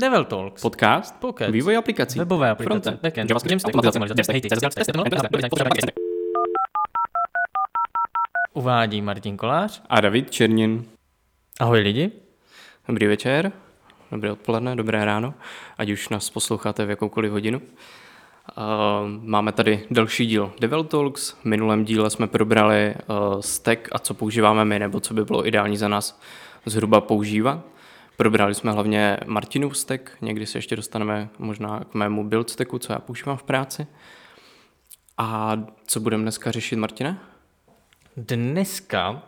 Devel Talks. Podcast. Podcast. Vývoj aplikací. Webové aplikace. Backend. JavaScript. Uvádí Martin Kolář. A David Černin. Ahoj lidi. Dobrý večer, dobré odpoledne, dobré ráno, ať už nás posloucháte v jakoukoliv hodinu. Uh, máme tady další díl Devil Talks. V minulém díle jsme probrali uh, stack a co používáme my, nebo co by bylo ideální za nás zhruba používat. Probrali jsme hlavně Martinův stack, někdy se ještě dostaneme možná k mému build stacku, co já používám v práci. A co budeme dneska řešit, Martine? Dneska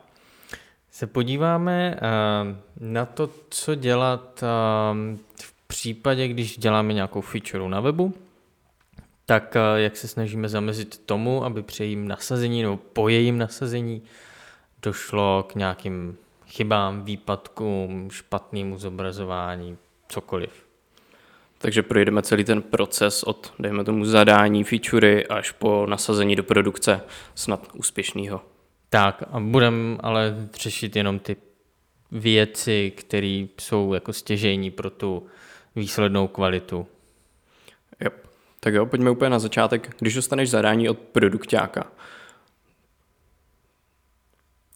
se podíváme uh, na to, co dělat uh, v případě, když děláme nějakou feature na webu, tak uh, jak se snažíme zamezit tomu, aby při jejím nasazení nebo po jejím nasazení došlo k nějakým chybám, výpadkům, špatnému zobrazování, cokoliv. Takže projdeme celý ten proces od, dejme tomu, zadání featurey až po nasazení do produkce snad úspěšného. Tak a budeme ale řešit jenom ty věci, které jsou jako stěžejní pro tu výslednou kvalitu. Yep. Tak jo, pojďme úplně na začátek. Když dostaneš zadání od produktáka,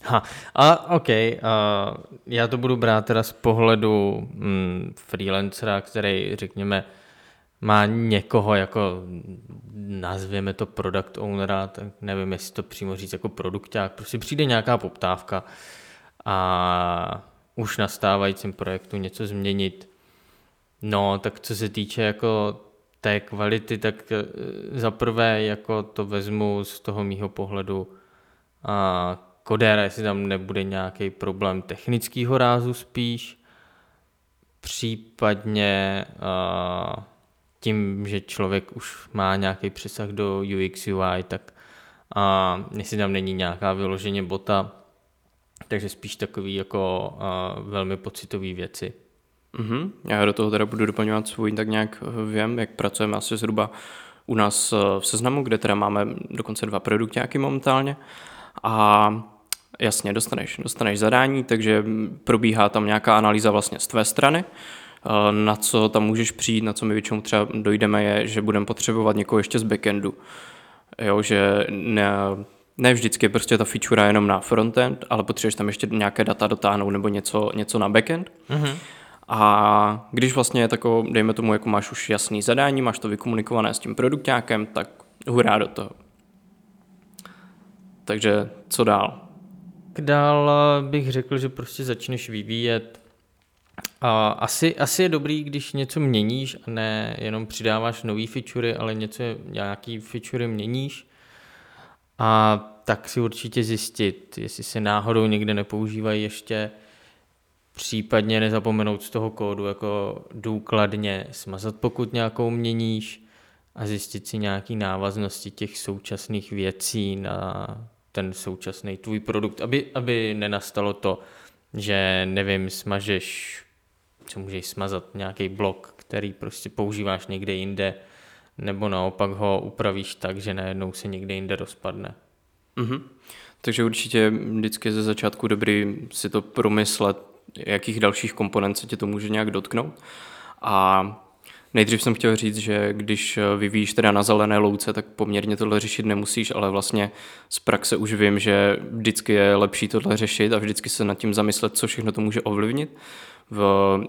Ha, a OK, a já to budu brát teda z pohledu mm, freelancera, který, řekněme, má někoho jako, nazvěme to product ownera, tak nevím, jestli to přímo říct jako produkták, prostě přijde nějaká poptávka a už na stávajícím projektu něco změnit. No, tak co se týče jako té kvality, tak eh, za prvé jako to vezmu z toho mýho pohledu a kodéra, jestli tam nebude nějaký problém technického rázu spíš, případně uh, tím, že člověk už má nějaký přesah do UX UI, tak uh, jestli tam není nějaká vyloženě bota, takže spíš takový jako uh, velmi pocitový věci. Mm-hmm. Já do toho teda budu doplňovat svůj, tak nějak vím, jak pracujeme asi zhruba u nás v seznamu, kde teda máme dokonce dva produkty momentálně. A Jasně, dostaneš, dostaneš zadání, takže probíhá tam nějaká analýza vlastně z tvé strany. Eh, na co tam můžeš přijít, na co my většinou třeba dojdeme, je, že budeme potřebovat někoho ještě z backendu. Jo, že ne, ne vždycky prostě ta feature je jenom na frontend, ale potřebuješ tam ještě nějaké data dotáhnout nebo něco, něco na backend. Mm-hmm. A když vlastně je takovou, dejme tomu, jako máš už jasný zadání, máš to vykomunikované s tím produktákem, tak hurá do toho. Takže co dál? Dál bych řekl, že prostě začneš vyvíjet. A asi, asi je dobrý, když něco měníš a ne jenom přidáváš nový featurey, ale něco, nějaký featurey měníš. A tak si určitě zjistit, jestli se náhodou někde nepoužívají ještě, případně nezapomenout z toho kódu jako důkladně smazat, pokud nějakou měníš a zjistit si nějaký návaznosti těch současných věcí na ten současný tvůj produkt, aby, aby nenastalo to, že nevím, smažeš, co můžeš smazat, nějaký blok, který prostě používáš někde jinde, nebo naopak ho upravíš tak, že najednou se někde jinde rozpadne. Mm-hmm. Takže určitě vždycky ze začátku dobrý si to promyslet, jakých dalších komponent se tě to může nějak dotknout. A Nejdřív jsem chtěl říct, že když eh, vyvíjíš teda na zelené louce, tak poměrně tohle řešit nemusíš, ale vlastně z praxe už vím, že vždycky je lepší tohle řešit a vždycky se nad tím zamyslet, co všechno to může ovlivnit. V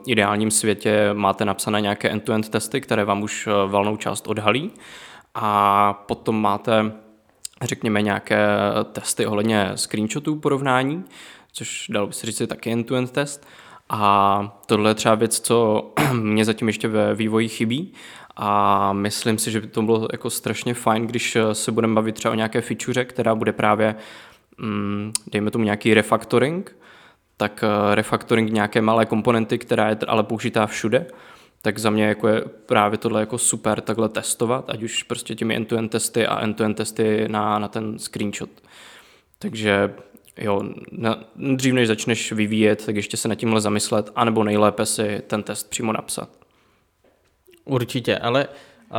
ideálním světě máte napsané nějaké end-to-end testy, které vám už eh, valnou část odhalí a potom máte řekněme nějaké testy ohledně screenshotů porovnání, což dalo by se říct taky end-to-end test a tohle je třeba věc, co mě zatím ještě ve vývoji chybí a myslím si, že by to bylo jako strašně fajn, když se budeme bavit třeba o nějaké feature, která bude právě, mm, dejme tomu nějaký refactoring, tak eh, refactoring nějaké malé komponenty, která je ale použitá všude, tak za mě jako je právě tohle jako super takhle testovat, ať už prostě těmi end-to-end testy a end-to-end testy na, na ten screenshot. Takže jo, na, dřív než začneš vyvíjet, tak ještě se nad tímhle zamyslet, anebo nejlépe si ten test přímo napsat. Určitě, ale uh,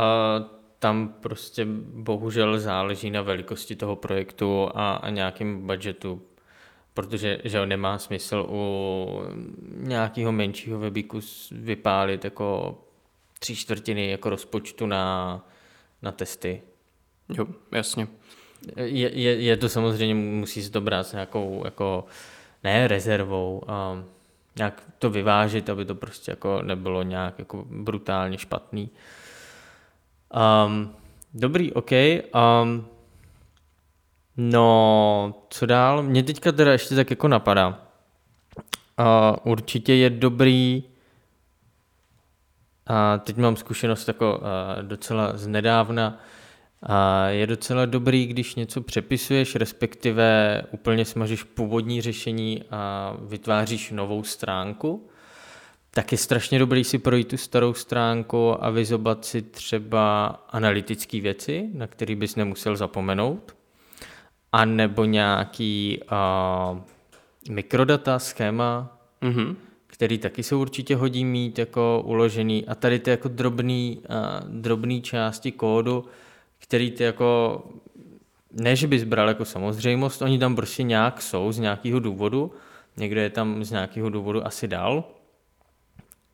tam prostě bohužel záleží na velikosti toho projektu a, a nějakým budgetu. protože že nemá smysl u nějakého menšího webíku vypálit jako tři čtvrtiny jako rozpočtu na, na testy. Jo, jasně. Je, je, je to samozřejmě, musí se to brát s nějakou, jako, ne rezervou, um, nějak to vyvážit, aby to prostě jako nebylo nějak jako brutálně špatný. Um, dobrý, OK. Um, no, co dál? Mě teďka teda ještě tak jako napadá. Uh, určitě je dobrý, a teď mám zkušenost jako uh, docela z nedávna, a je docela dobrý, když něco přepisuješ, respektive úplně smažeš původní řešení a vytváříš novou stránku, tak je strašně dobrý si projít tu starou stránku a vyzobat si třeba analytické věci, na které bys nemusel zapomenout, a nebo nějaký uh, mikrodata, schéma, mm-hmm. který taky se určitě hodí mít jako uložený. A tady ty jako drobný, uh, drobný části kódu, který ty jako, ne, že bys bral jako samozřejmost, oni tam prostě nějak jsou z nějakého důvodu, někdo je tam z nějakého důvodu asi dal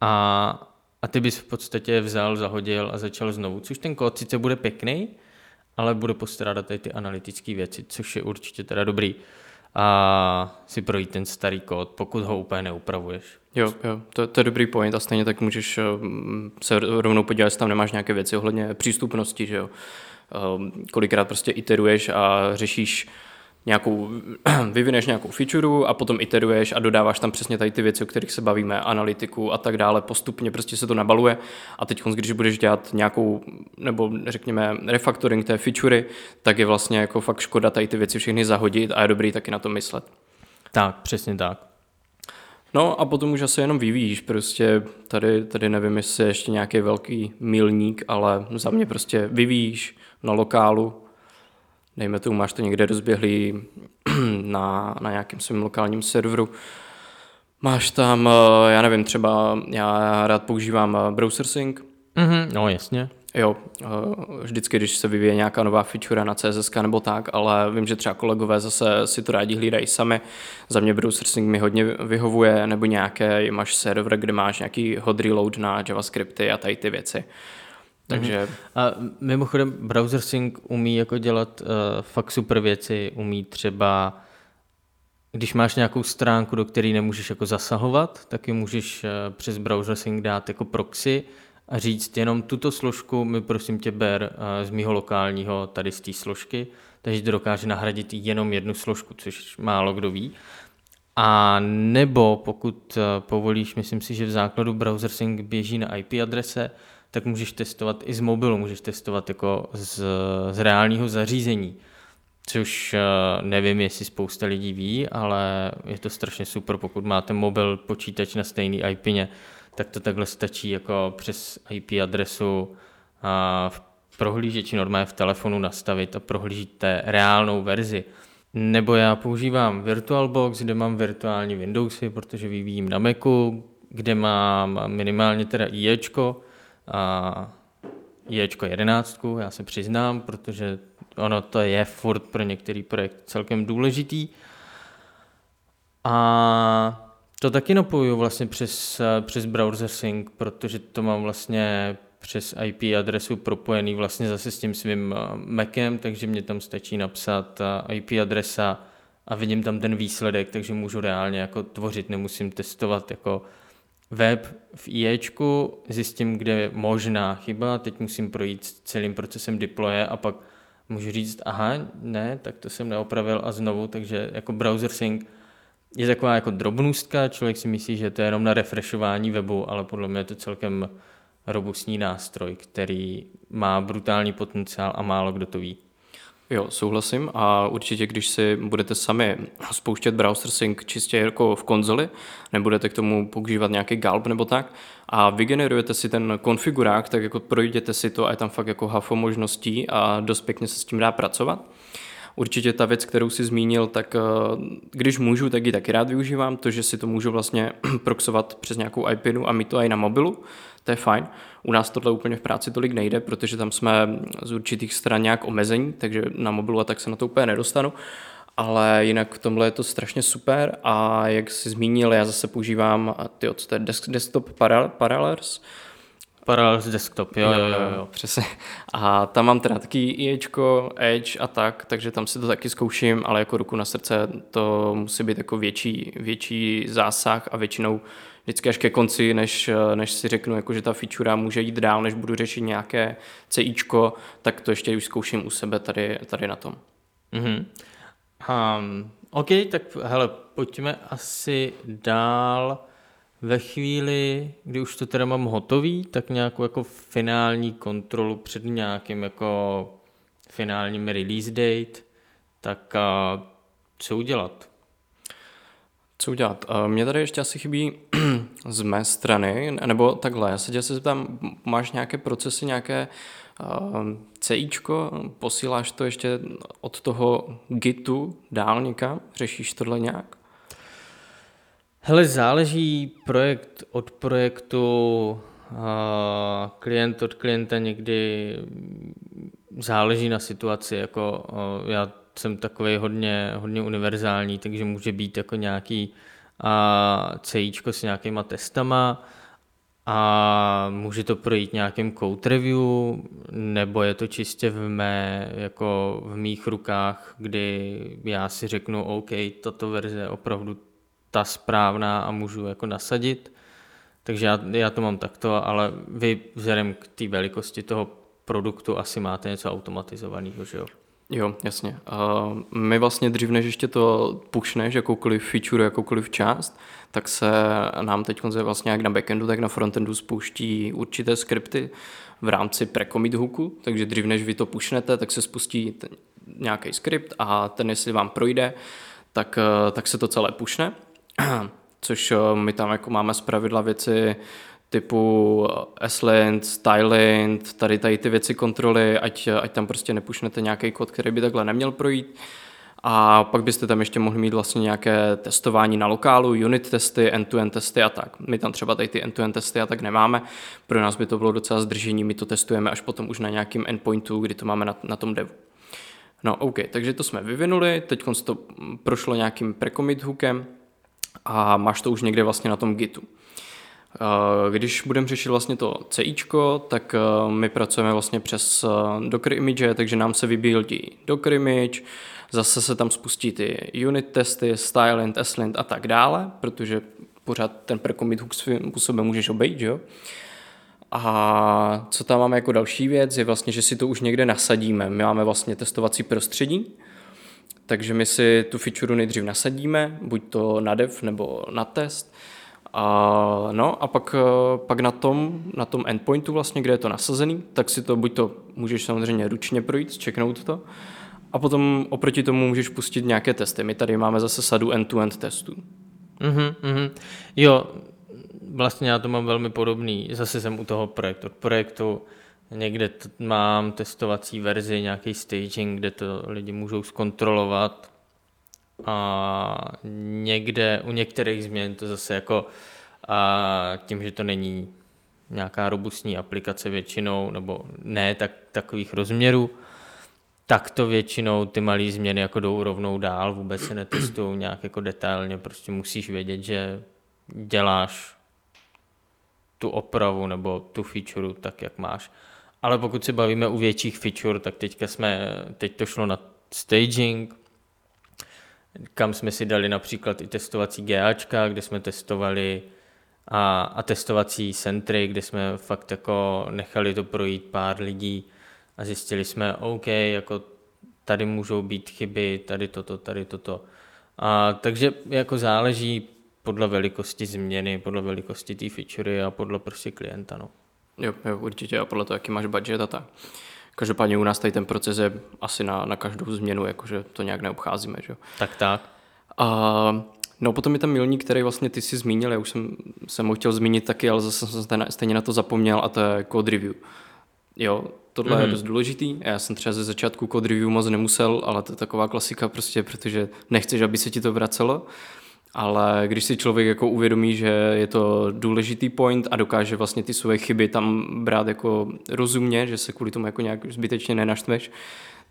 a, a ty bys v podstatě vzal, zahodil a začal znovu, což ten kód sice bude pěkný, ale bude postrádat tady ty analytické věci, což je určitě teda dobrý a si projít ten starý kód, pokud ho úplně neupravuješ. Jo, jo, to, to je dobrý point a stejně tak můžeš se rovnou podívat, jestli tam nemáš nějaké věci ohledně přístupnosti, že jo. Ehm, kolikrát prostě iteruješ a řešíš nějakou, vyvineš nějakou feature a potom iteruješ a dodáváš tam přesně tady ty věci, o kterých se bavíme, analytiku a tak dále, postupně prostě se to nabaluje a teď, když budeš dělat nějakou, nebo řekněme refactoring té featurey, tak je vlastně jako fakt škoda tady ty věci všechny zahodit a je dobrý taky na to myslet. Tak, přesně tak. No a potom už asi jenom vyvíjíš, prostě tady, tady nevím, jestli je ještě nějaký velký milník, ale za mě prostě vyvíjíš, na lokálu, dejme tomu, máš to někde rozběhlý na, na nějakém svém lokálním serveru, máš tam, eh, já nevím, třeba já rád používám eh, browser sync. Mm-hmm, no jasně. Jo, eh, vždycky, když se vyvíje nějaká nová feature na CSS nebo tak, ale vím, že třeba kolegové zase si to rádi hlídají sami. Za mě browser sync mi hodně vyhovuje, nebo nějaké, máš server, kde máš nějaký hot reload na JavaScripty a tady ty věci. Takže... Mhm. A mimochodem browser sync umí jako dělat uh, fakt super věci, umí třeba když máš nějakou stránku, do které nemůžeš jako zasahovat, tak ji můžeš uh, přes browser sync dát jako proxy a říct jenom tuto složku mi prosím tě ber uh, z mýho lokálního tady z té složky, takže to dokáže nahradit jenom jednu složku, což málo kdo ví. A nebo pokud povolíš, myslím si, že v základu browser sync běží na IP adrese, tak můžeš testovat i z mobilu, můžeš testovat jako z, z reálného zařízení. Což eh, nevím, jestli spousta lidí ví, ale je to strašně super, pokud máte mobil, počítač na stejný IPně, tak to takhle stačí jako přes IP adresu a v prohlížeči normálně v telefonu nastavit a prohlížíte reálnou verzi. Nebo já používám VirtualBox, kde mám virtuální Windowsy, protože vyvíjím na Macu, kde mám minimálně teda IEčko, a Ječko 11, já se přiznám, protože ono to je furt pro některý projekt celkem důležitý. A to taky napojuju vlastně přes, přes browser sync, protože to mám vlastně přes IP adresu propojený vlastně zase s tím svým Macem, takže mě tam stačí napsat IP adresa a vidím tam ten výsledek, takže můžu reálně jako tvořit, nemusím testovat jako web v IEčku, zjistím, kde je možná chyba, teď musím projít celým procesem deploye a pak můžu říct, aha, ne, tak to jsem neopravil a znovu, takže jako browser sync je taková jako drobnůstka, člověk si myslí, že to je jenom na refreshování webu, ale podle mě je to celkem robustní nástroj, který má brutální potenciál a málo kdo to ví. Jo, souhlasím a určitě, když si budete sami spouštět browser sync čistě jako v konzoli, nebudete k tomu používat nějaký gulp nebo tak, a vygenerujete si ten konfigurák, tak jako projděte si to a je tam fakt jako hafo možností a dost pěkně se s tím dá pracovat. Určitě ta věc, kterou si zmínil, tak eh, když můžu, tak ji taky rád využívám, to, že si to můžu vlastně proxovat přes nějakou IPinu a mít to i na mobilu, to je fajn. U nás tohle úplně v práci tolik nejde, protože tam jsme z určitých stran nějak omezení, takže na mobilu a tak se na to úplně nedostanu. ale jinak v tomhle je to strašně super a jak jsi zmínil, já zase používám ty, co to desktop Parallels, Parallels desktop, jo, jo, jo, jo. Přesně. A tam mám teda taky IEčko, Edge a tak, takže tam si to taky zkouším, ale jako ruku na srdce to musí být jako větší, větší zásah a většinou vždycky až ke konci, než, než si řeknu, jako, že ta feature může jít dál, než budu řešit nějaké CIčko, tak to ještě už zkouším u sebe tady, tady na tom. Mm-hmm. Um, OK, tak hele, pojďme asi dál. Ve chvíli, kdy už to teda mám hotový, tak nějakou jako finální kontrolu před nějakým jako finálním release date, tak a, co udělat? Co udělat? Mně tady ještě asi chybí z mé strany, nebo takhle, já se tě se zeptám, máš nějaké procesy, nějaké CIčko, posíláš to ještě od toho Gitu dál někam? Řešíš tohle nějak? Hele, záleží projekt od projektu, klient od klienta někdy záleží na situaci, jako já jsem takový hodně, hodně univerzální, takže může být jako nějaký CIčko s nějakýma testama, a může to projít nějakým code review, nebo je to čistě v mé, jako v mých rukách, kdy já si řeknu, OK, tato verze opravdu ta správná a můžu jako nasadit. Takže já, já to mám takto, ale vy vzhledem k té velikosti toho produktu asi máte něco automatizovaného, že jo? Jo, jasně. Uh, my vlastně dřív, než ještě to pushneš, jakoukoliv feature, jakoukoliv část, tak se nám teď vlastně jak na backendu, tak na frontendu spouští určité skripty v rámci pre-commit hooku, takže dřív, než vy to pushnete, tak se spustí nějaký skript a ten, jestli vám projde, tak, tak se to celé pušne, což uh, my tam jako máme z pravidla věci typu S-Lint, Stylint, tady, tady ty věci kontroly, ať, ať tam prostě nepušnete nějaký kód, který by takhle neměl projít. A pak byste tam ještě mohli mít vlastně nějaké testování na lokálu, unit testy, end-to-end testy a tak. My tam třeba tady ty end-to-end testy a tak nemáme. Pro nás by to bylo docela zdržení, my to testujeme až potom už na nějakým endpointu, kdy to máme na, na tom devu. No OK, takže to jsme vyvinuli, teď to prošlo nějakým pre-commit hookem a máš to už někde vlastně na tom Gitu. Eh, když budeme řešit vlastně to CIčko, tak eh, my pracujeme vlastně přes eh, Docker image, takže nám se vybíldí Docker image, zase se tam spustí ty unit testy, stylint, slint a tak dále, protože pořád ten pre-commit hook svým způsobem můžeš obejít, jo? A co tam máme jako další věc, je vlastně, že si to už někde nasadíme. My máme vlastně testovací prostředí, takže my si tu feature nejdřív nasadíme, buď to na dev nebo na test, a, no a pak, eh, pak na, tom, na tom endpointu vlastně, kde je to nasazený, tak si to buď to můžeš samozřejmě ručně projít, checknout to, a potom oproti tomu můžeš pustit nějaké testy. My tady máme zase sadu end-to-end testů. Mm-hmm, mm-hmm. Jo, vlastně já to mám velmi podobný. Zase jsem u toho projektu. Od projektu někde t- mám testovací verzi, nějaký staging, kde to lidi můžou zkontrolovat a někde u některých změn to zase jako a tím, že to není nějaká robustní aplikace většinou, nebo ne tak, takových rozměrů, tak to většinou ty malé změny jako jdou rovnou dál, vůbec se netestují nějak jako detailně, prostě musíš vědět, že děláš tu opravu nebo tu feature tak, jak máš. Ale pokud se bavíme u větších feature, tak teďka jsme, teď to šlo na staging, kam jsme si dali například i testovací GAčka, kde jsme testovali a, a testovací centry, kde jsme fakt jako nechali to projít pár lidí a zjistili jsme, OK, jako tady můžou být chyby, tady toto, tady toto. A, takže jako záleží podle velikosti změny, podle velikosti té featurey a podle prostě klienta. No. Jo, jo, určitě a podle toho, jaký máš budget a tak. Každopádně u nás tady ten proces je asi na, na každou změnu, jakože to nějak neobcházíme. Že? Tak tak. A, no potom je tam milník, který vlastně ty si zmínil, já už jsem, jsem ho chtěl zmínit taky, ale zase jsem stejně na to zapomněl a to je code review. Jo, tohle mm-hmm. je mhm. dost důležitý. Já jsem třeba ze začátku code review moc nemusel, ale to je taková klasika prostě, protože nechceš, aby se ti to vracelo ale když si člověk jako uvědomí, že je to důležitý point a dokáže vlastně ty své chyby tam brát jako rozumně, že se kvůli tomu jako nějak zbytečně nenaštveš,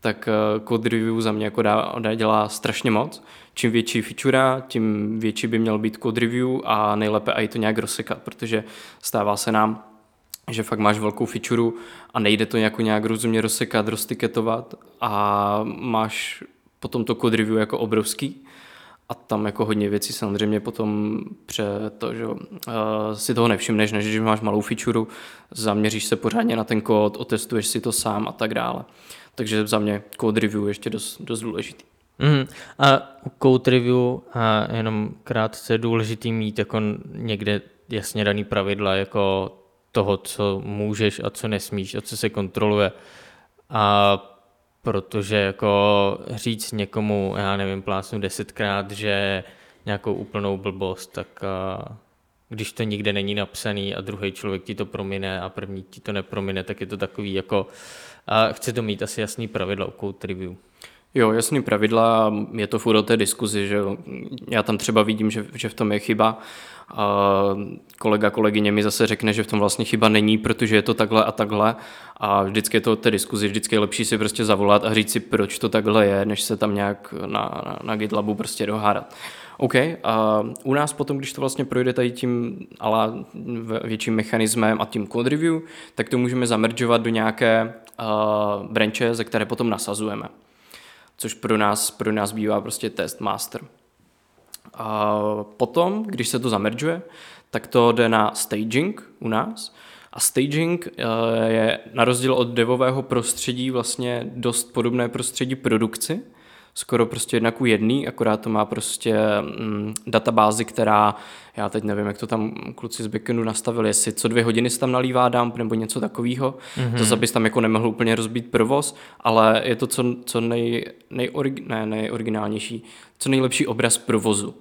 tak eh, code review za mě jako dá, dá, dělá strašně moc. Čím větší feature, tím větší by měl být code review a nejlépe i to nějak rozsekat, protože stává se nám, že fakt máš velkou feature a nejde to jako nějak rozumně rozsekat, roztiketovat a máš potom to code review jako obrovský a tam jako hodně věcí samozřejmě potom pře to, že uh, si toho nevšimneš, než když máš malou feature, zaměříš se pořádně na ten kód, otestuješ si to sám a tak dále. Takže za mě code review ještě dost, dost důležitý. Mm, a code review a jenom krátce důležitý mít jako někde jasně daný pravidla jako toho, co můžeš a co nesmíš a co se kontroluje. A protože jako říct někomu, já nevím, plásnu desetkrát, že nějakou úplnou blbost, tak když to nikde není napsaný a druhý člověk ti to promine a první ti to nepromine, tak je to takový jako, a chce to mít asi jasný pravidla u code review. Jo, jasný pravidla, je to furt o té diskuzi, že já tam třeba vidím, že, že v tom je chyba. A kolega, kolegyně mi zase řekne, že v tom vlastně chyba není, protože je to takhle a takhle. A vždycky je to o té diskuzi, vždycky je lepší si prostě zavolat a říct si, proč to takhle je, než se tam nějak na, na, na GitLabu prostě dohádat. OK, a u nás potom, když to vlastně projde tady tím ale větším mechanismem a tím code review, tak to můžeme zameržovat do nějaké uh, branche, ze které potom nasazujeme což pro nás, pro nás bývá prostě test master. A potom, když se to zameržuje, tak to jde na staging u nás. A staging eh, je na rozdíl od devového prostředí vlastně dost podobné prostředí produkci, skoro prostě jedna ku jedný, akorát to má prostě mm, databázi, která, já teď nevím, jak to tam kluci z backendu nastavili, jestli co dvě hodiny se tam nalívá dump nebo něco takového, mm-hmm. zase bys tam jako nemohl úplně rozbít provoz, ale je to co, co nej, nejorig, ne, nejoriginálnější, co nejlepší obraz provozu.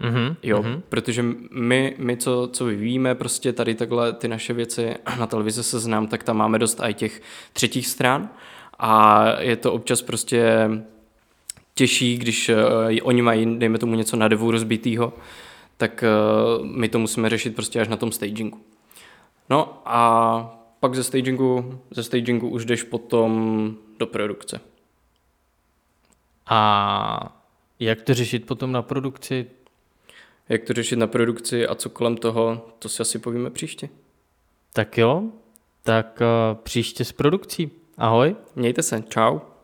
Mm-hmm. Jo, mm-hmm. protože my, my co, co vyvíjíme, prostě tady takhle ty naše věci na televizi se znám, tak tam máme dost i těch třetích stran a je to občas prostě těžší, když uh, oni mají, dejme tomu, něco na devu rozbitýho, tak uh, my to musíme řešit prostě až na tom stagingu. No a pak ze stagingu, ze stagingu už jdeš potom do produkce. A jak to řešit potom na produkci? Jak to řešit na produkci a co kolem toho, to si asi povíme příště. Tak jo, tak uh, příště s produkcí. Ahoj. Mějte se, čau.